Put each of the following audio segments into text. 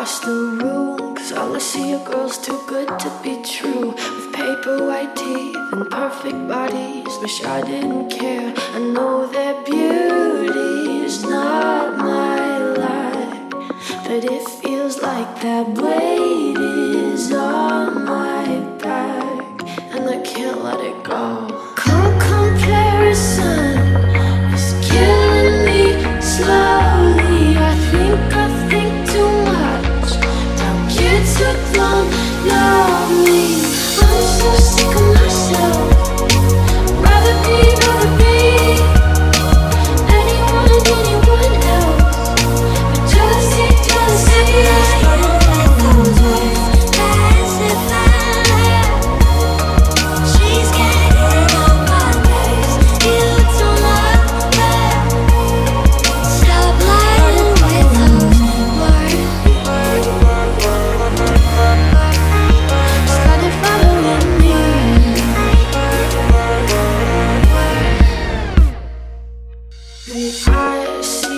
across the room. Cause all I see are girls too good to be true. With paper white teeth and perfect bodies. Wish I didn't care. I know their beauty is not my life. But it feels like that blade is on my back. And I can't let it go.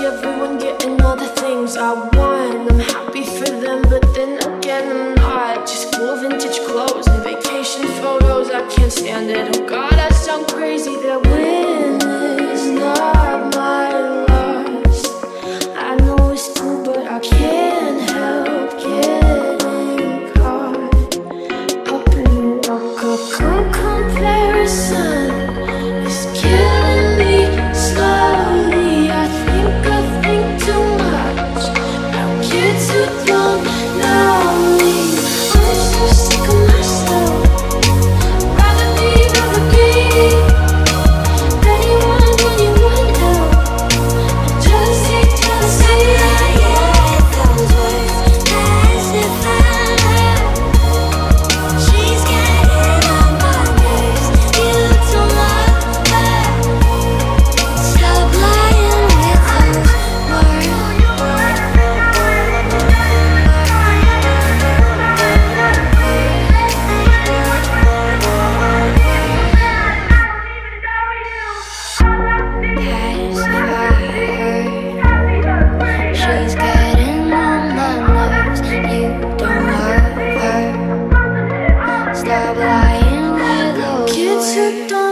everyone getting all the things I want. I'm happy for them, but then again, I'm not. Just cool vintage clothes and vacation photos. I can't stand it. Oh, with the Kids who don't